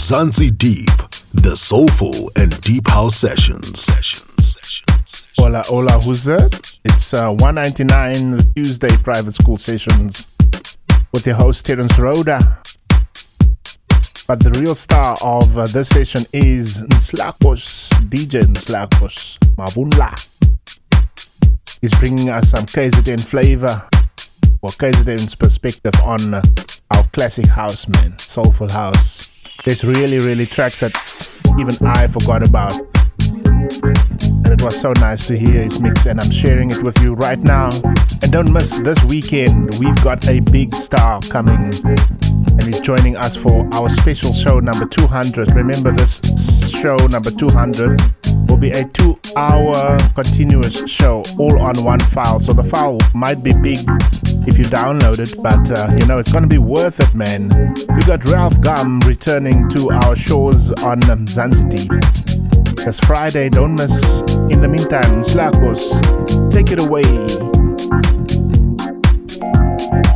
Mzansi Deep, the soulful and deep house sessions. Sessions. Sessions. Hola, hola, who's that? It's uh, 199 Tuesday private school sessions with your host Terence Rhoda. But the real star of uh, this session is Nslakos, DJ Nslakos Mavunla. He's bringing us some KZN flavor or KZN's perspective on uh, our classic house, man, soulful house. There's really, really tracks that even I forgot about. And it was so nice to hear his mix, and I'm sharing it with you right now. And don't miss this weekend, we've got a big star coming, and he's joining us for our special show number 200. Remember, this show number 200 will be a two hour continuous show, all on one file. So the file might be big if you download it, but uh, you know, it's gonna be worth it, man. We got Ralf GUM returning to our shores on um, Zanzibar. This Friday, don't miss. In the meantime, Slakos, take it away.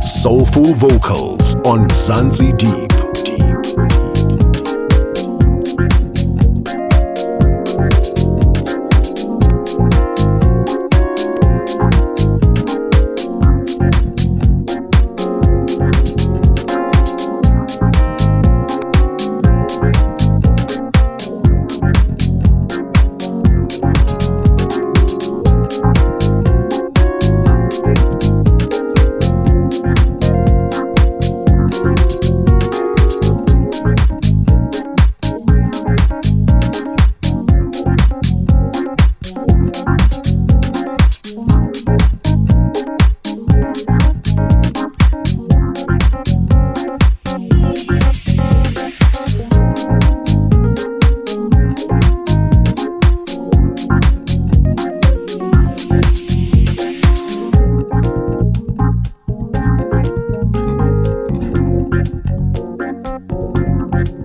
Soulful vocals on Mzansi Deep. Deep.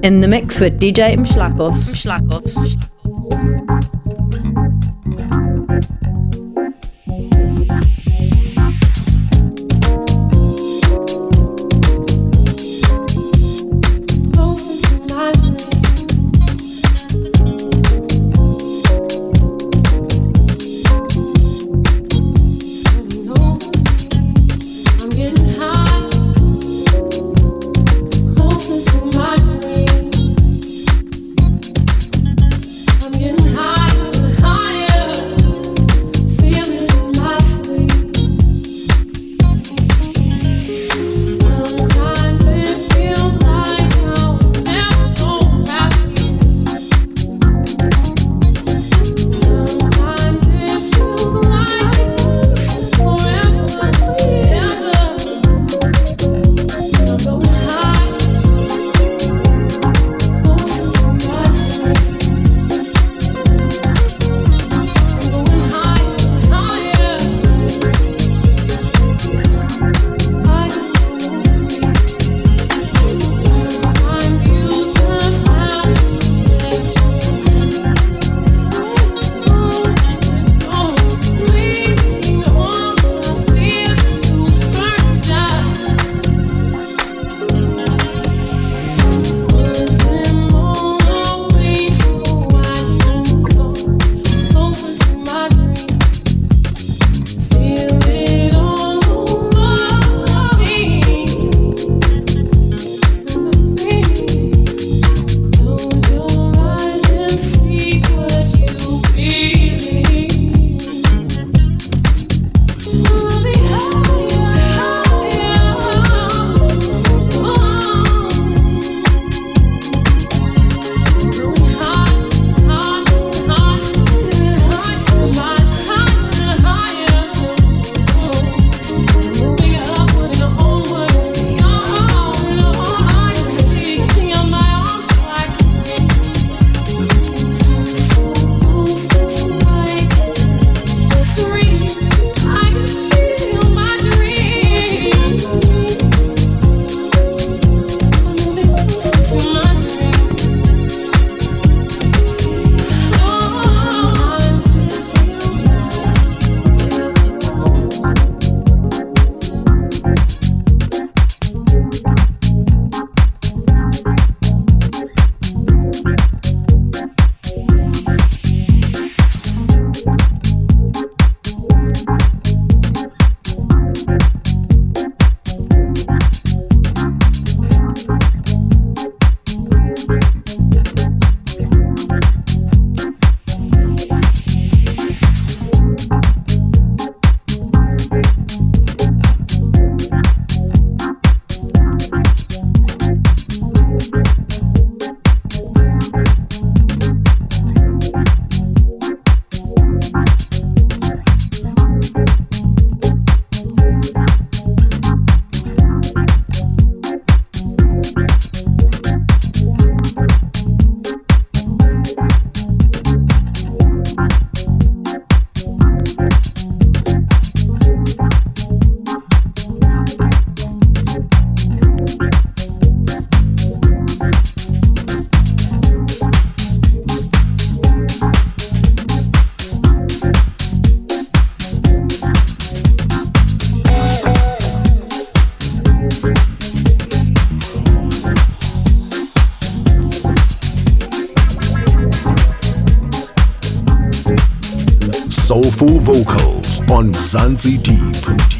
In the mix with DJ Mshlakos. Vocals on Mzansi Deep.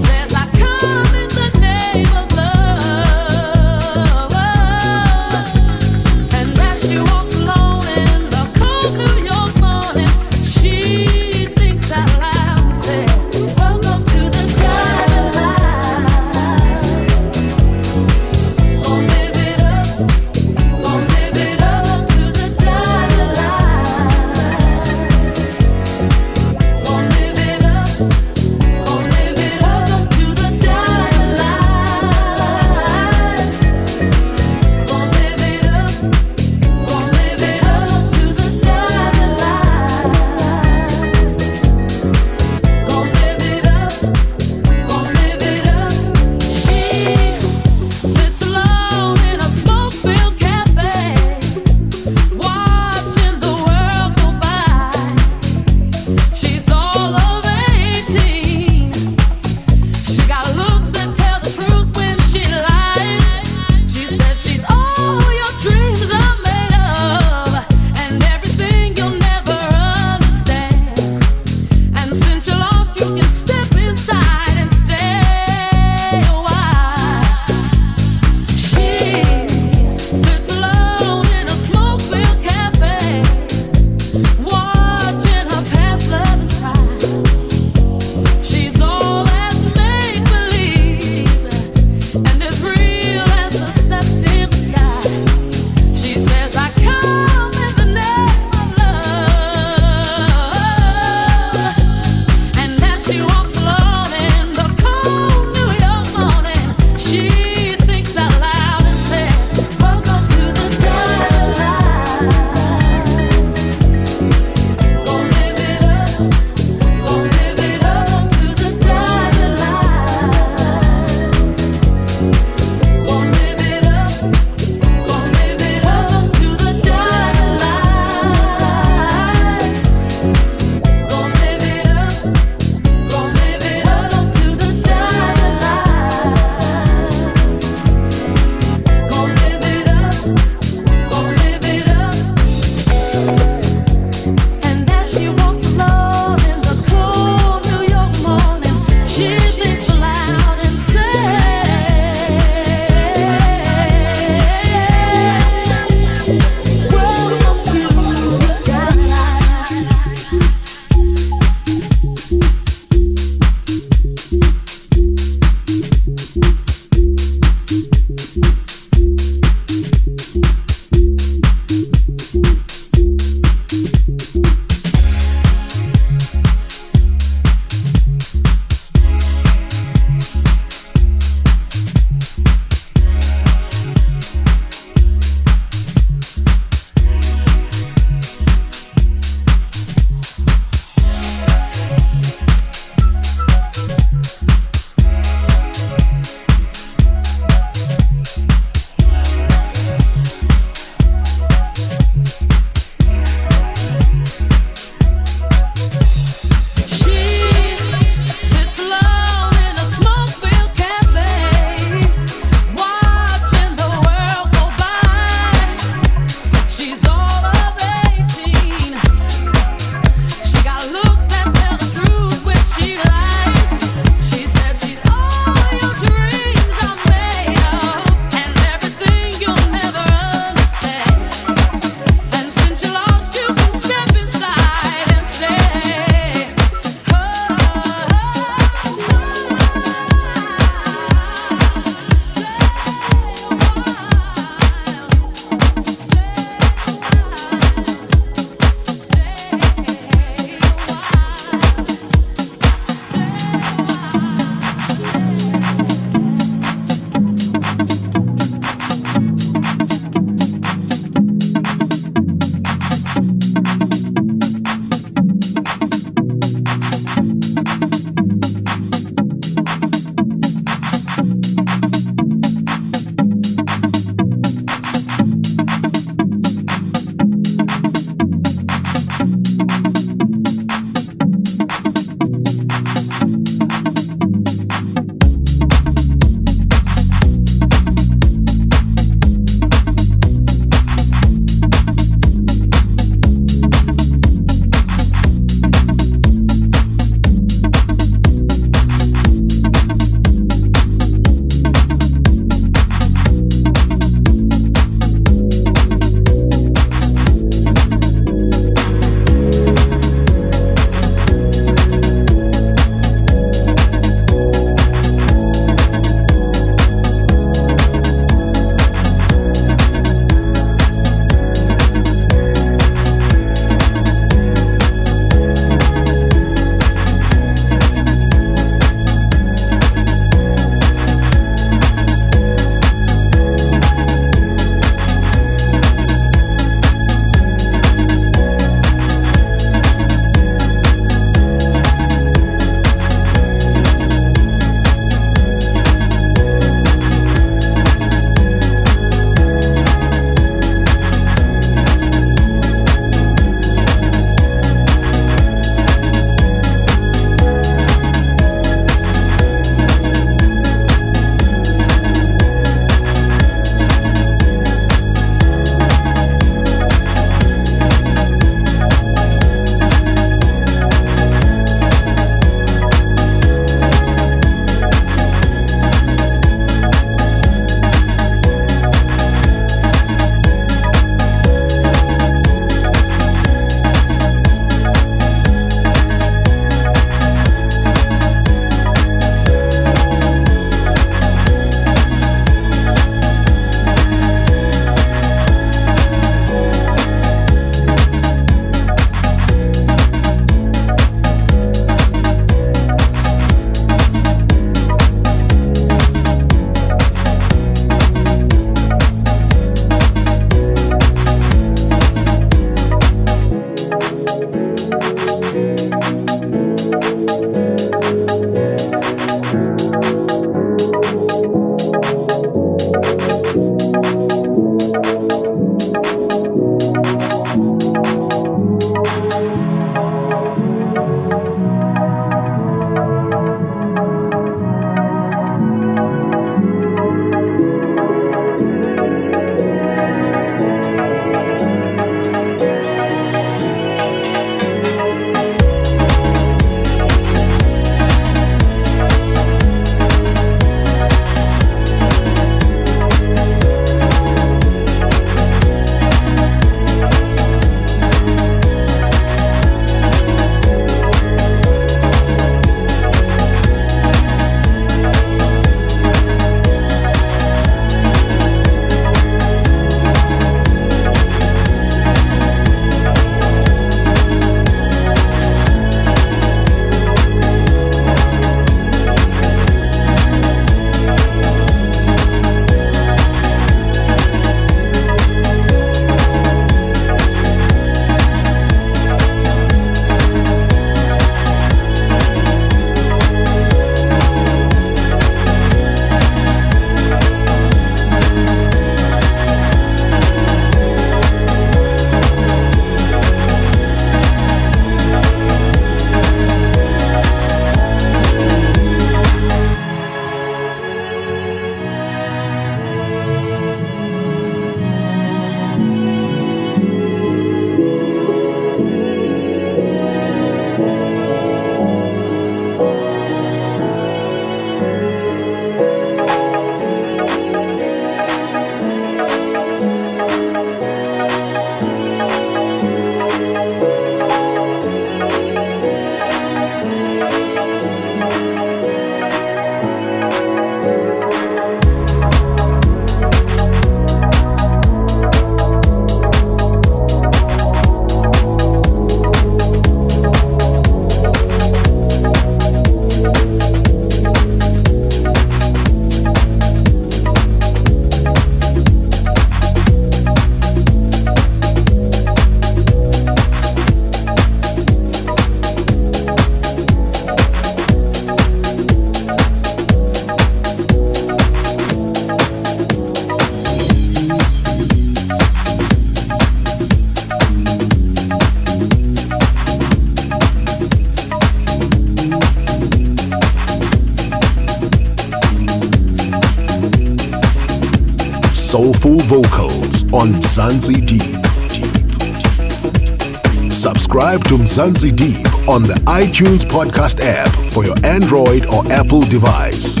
iTunes podcast app for your Android or Apple device.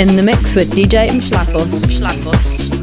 In the mix with DJ Mschlagos.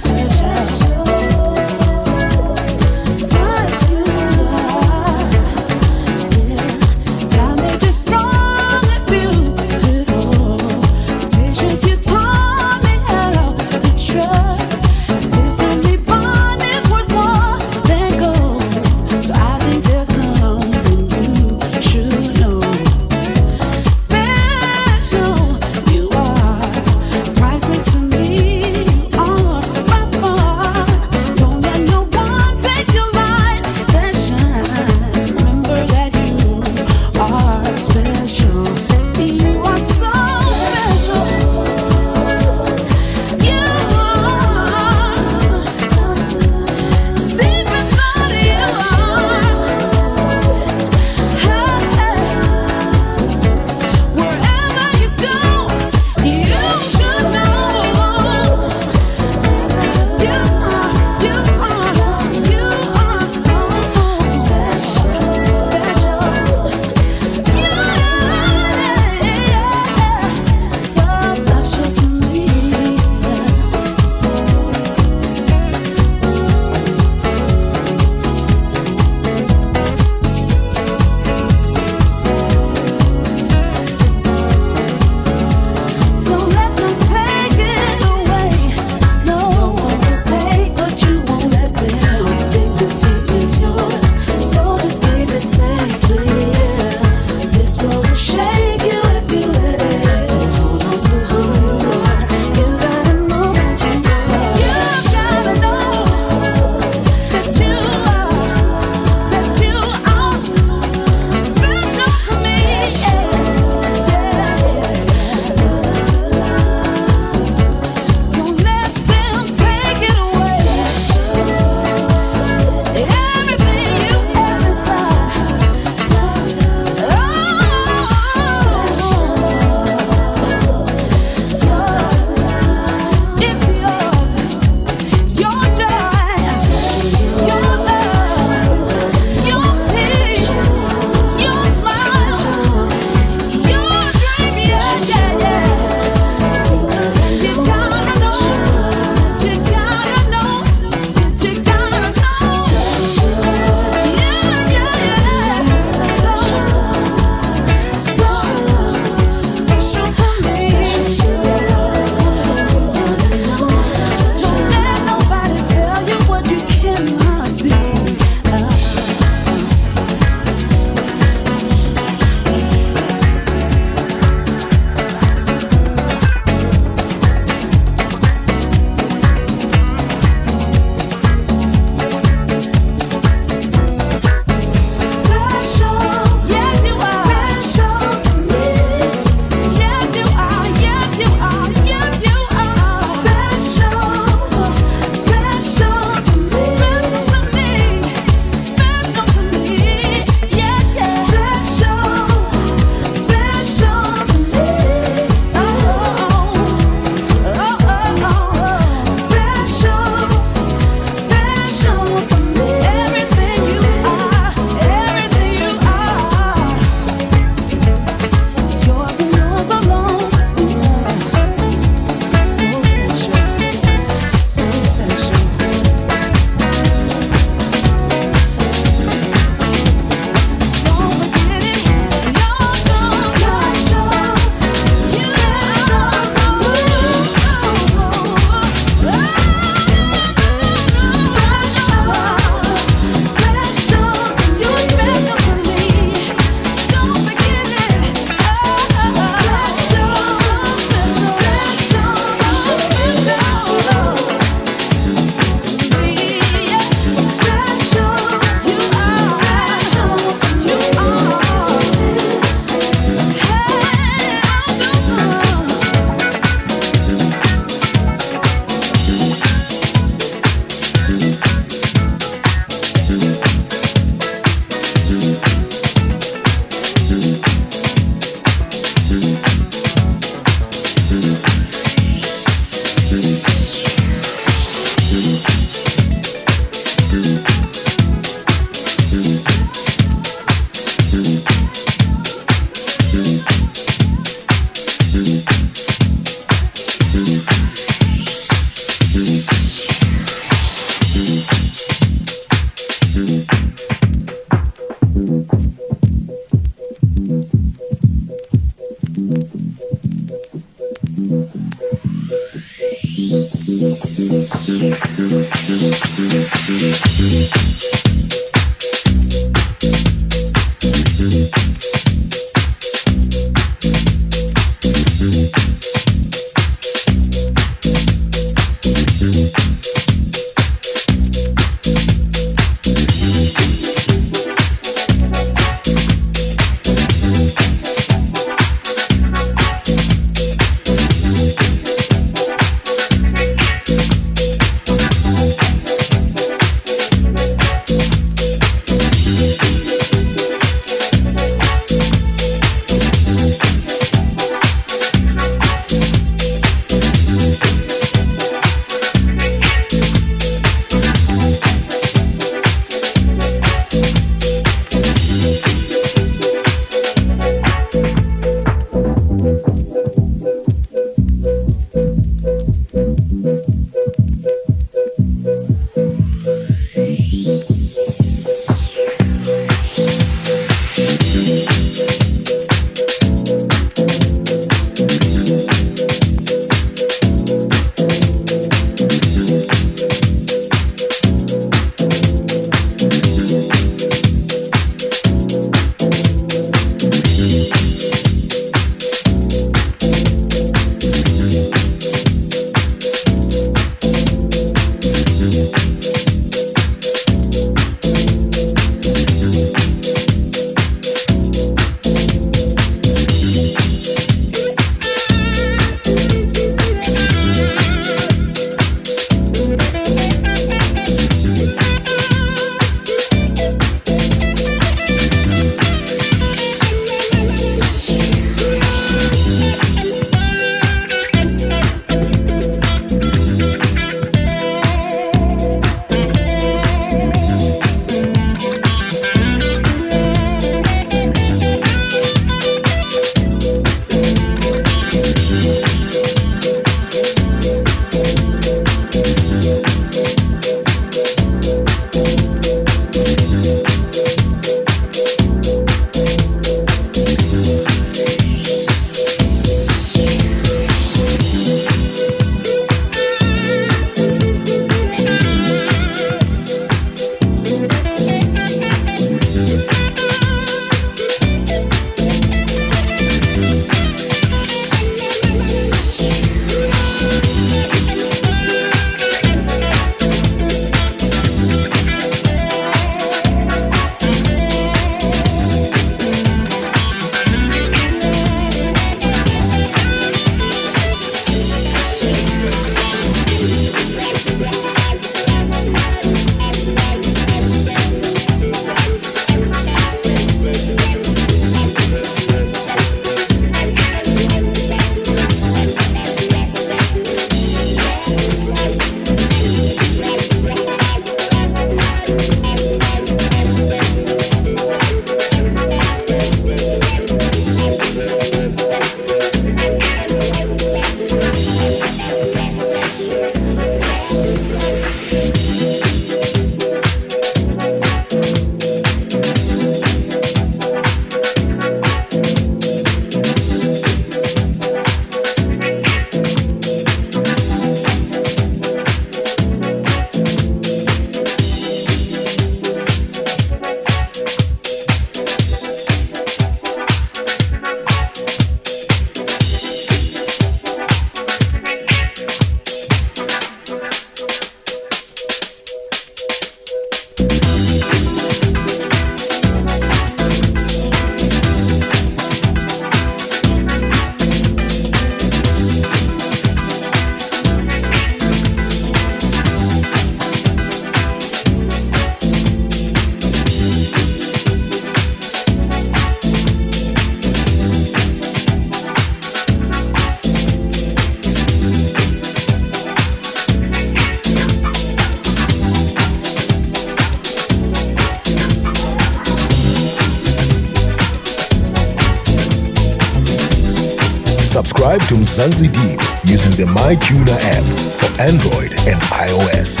To Deep using the MyTuner app for Android and iOS.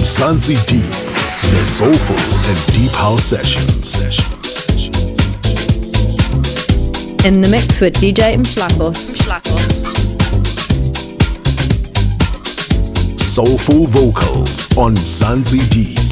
Mzansi Deep, the soulful and deep house sessions. In the mix with DJ Mshlakos. Mshlakos. soulful vocals on Mzansi Deep.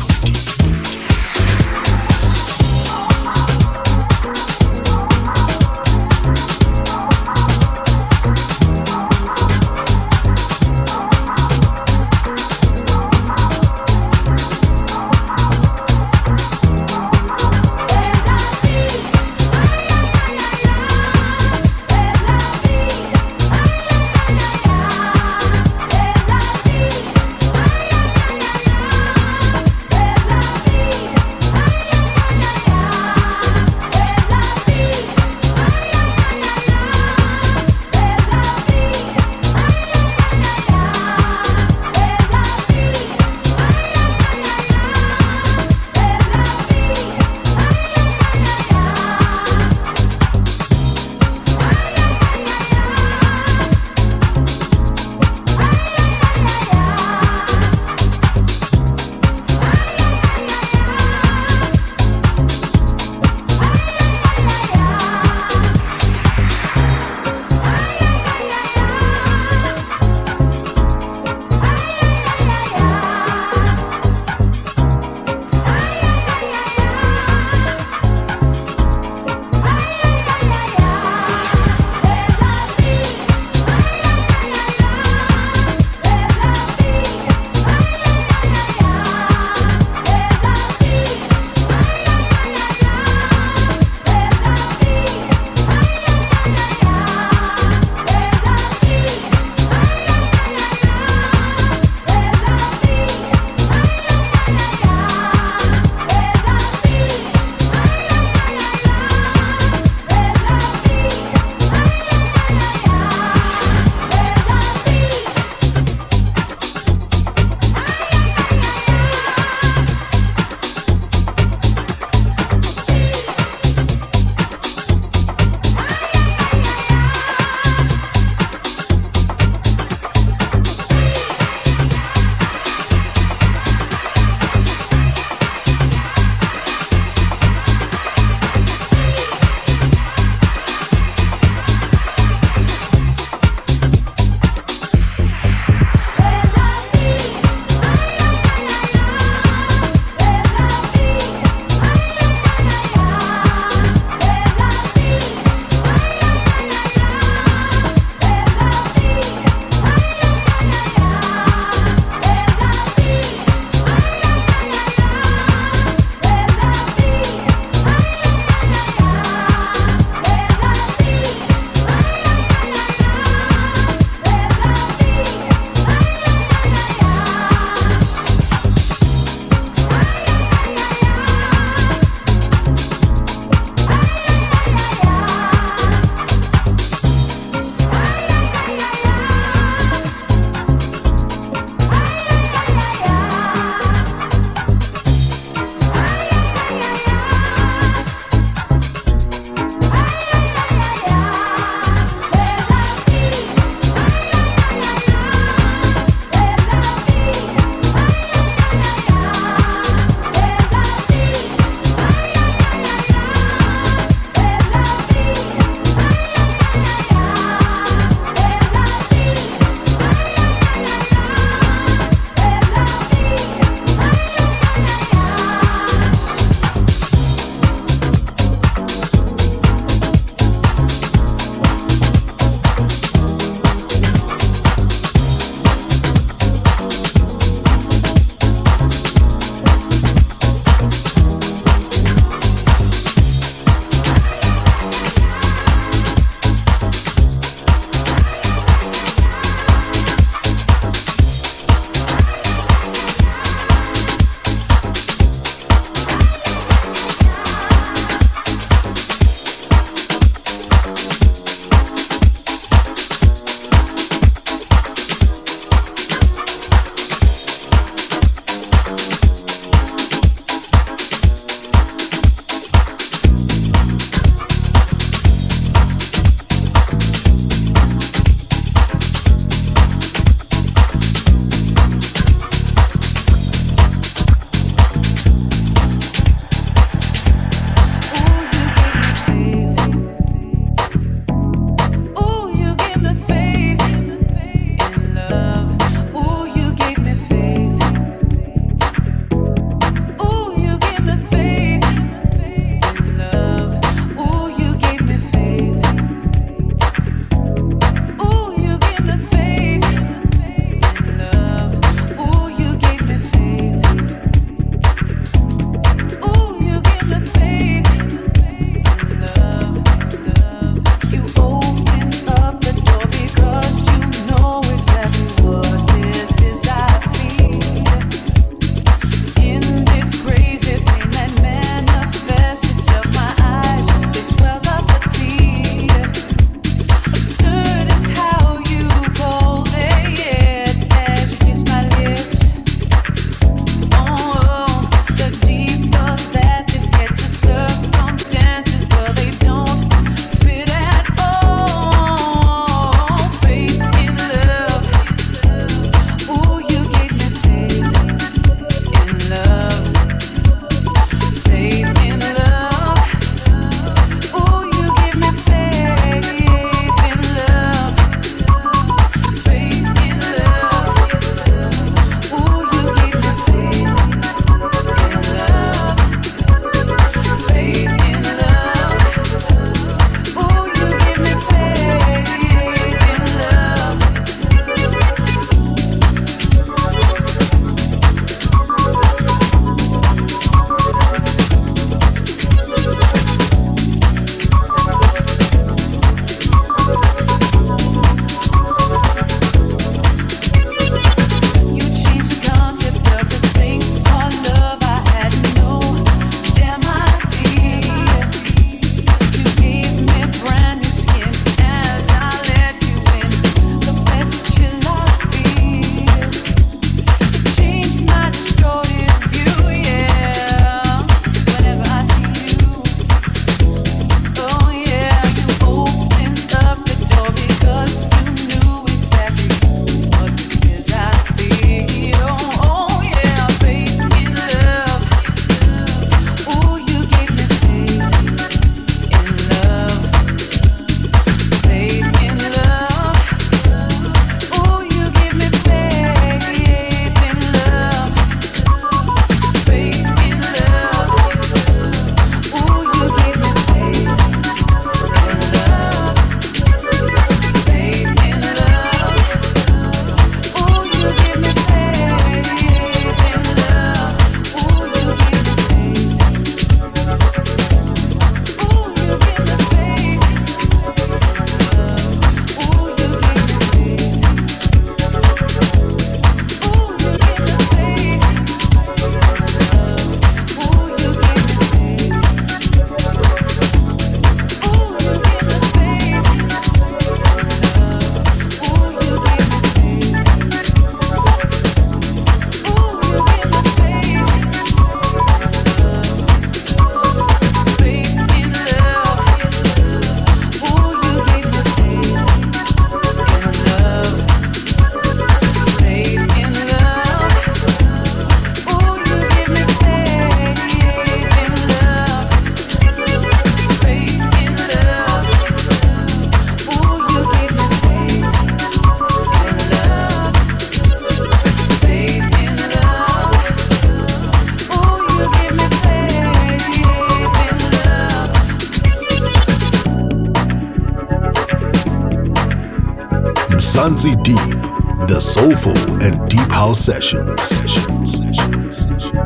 Session, session, session, session.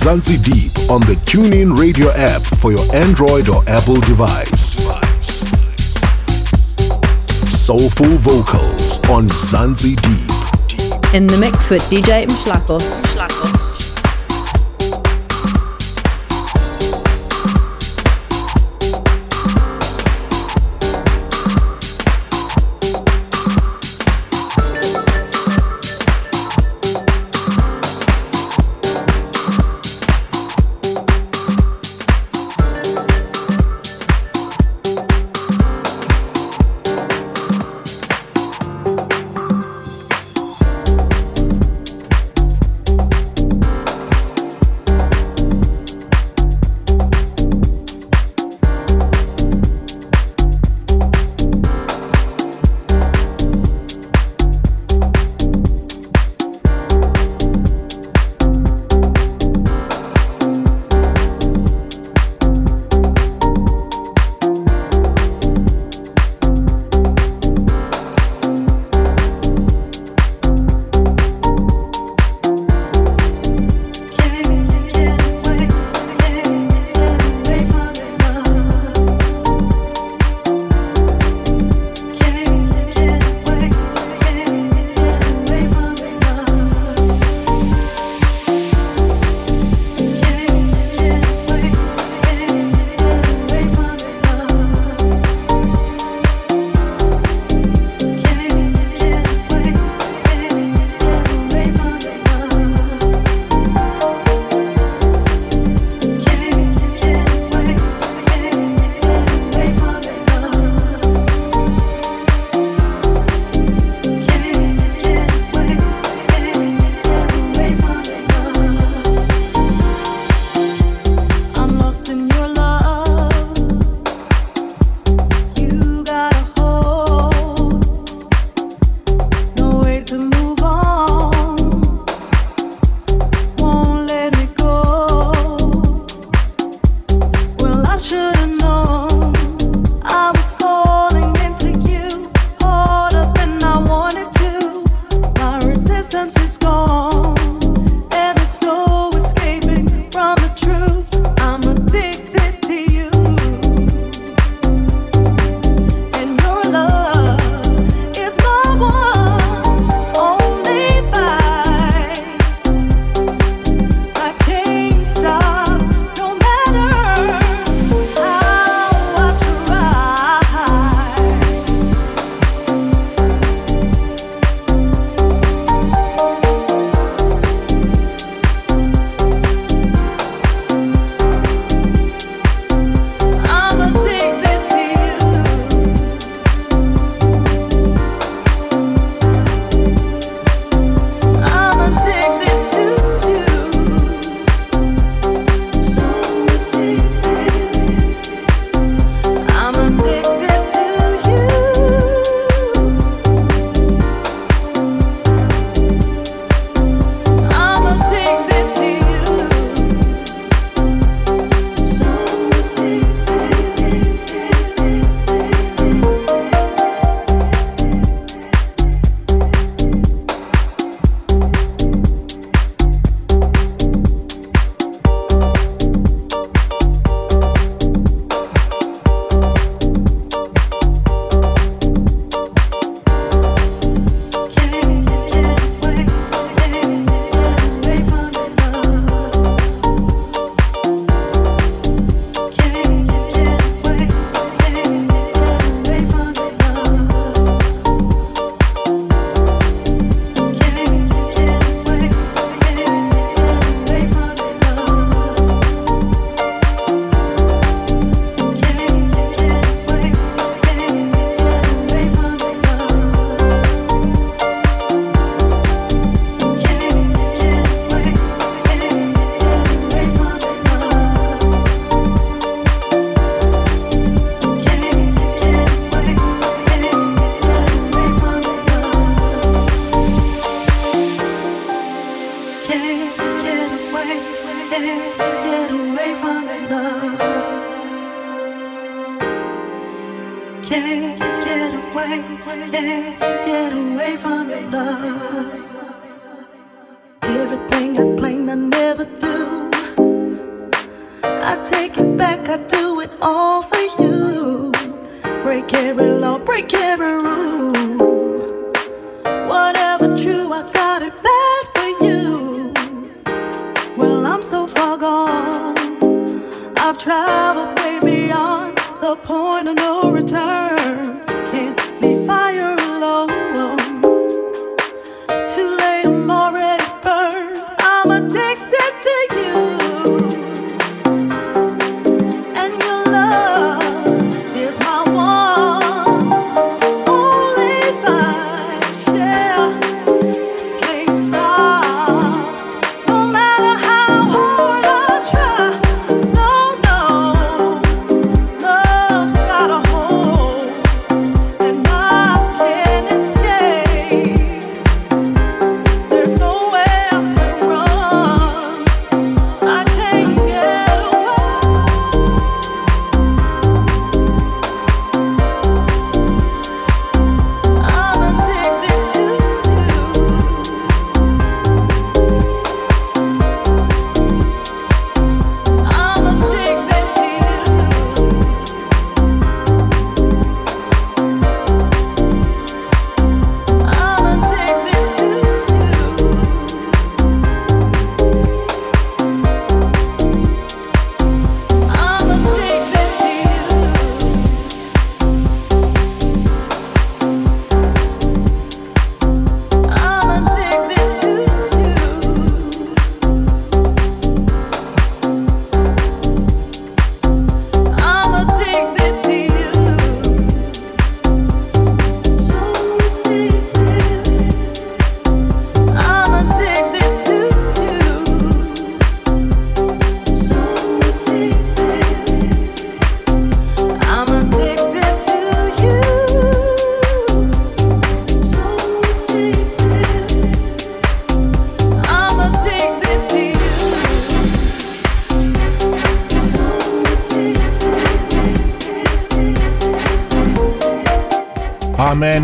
Mzansi Deep on the TuneIn Radio app for your Android or Apple device. Soulful vocals on Mzansi Deep. In the mix with DJ Mshlakos. Mshlakos.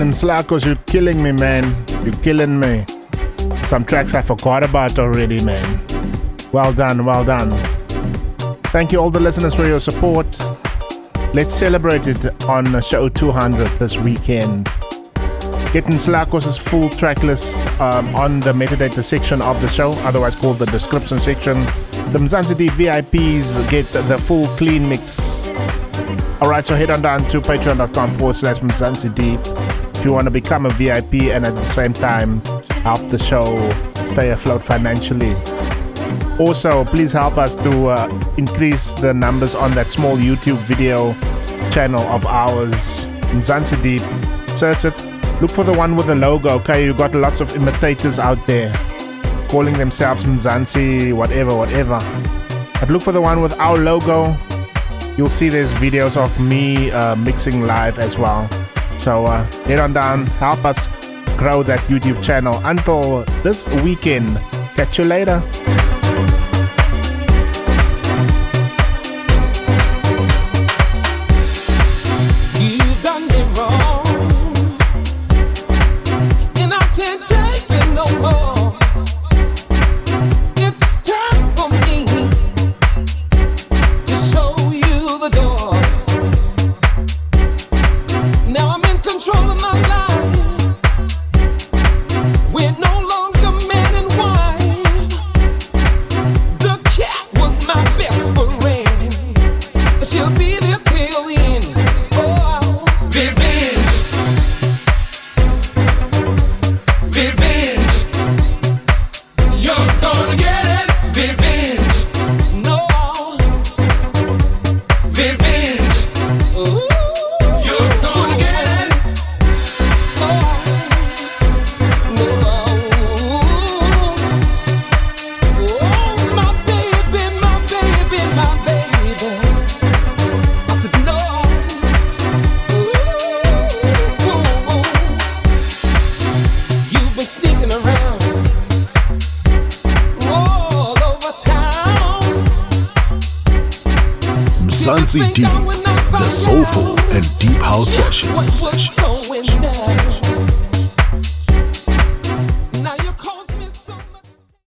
And Slakos, you're killing me, man. You're killing me. Some tracks I forgot about already, man. Well done, well done. Thank you all the listeners for your support. Let's celebrate it on show 200 this weekend. Getting Slakos' full track list um, on the metadata section of the show, otherwise called the description section. The Mzansi D VIPs get the full clean mix Alright, so head on down to patreon.com forward slash Mzansi Deep you want to become a VIP and at the same time help the show stay afloat financially. Also, please help us to uh, increase the numbers on that small YouTube video channel of ours, Mzansi Deep. Search it. Look for the one with the logo, okay? You got lots of imitators out there calling themselves Mzansi, whatever, whatever. But look for the one with our logo you'll see there's videos of me uh, mixing live as well. So uh, head on down, help us grow that YouTube channel until this weekend. Catch you later.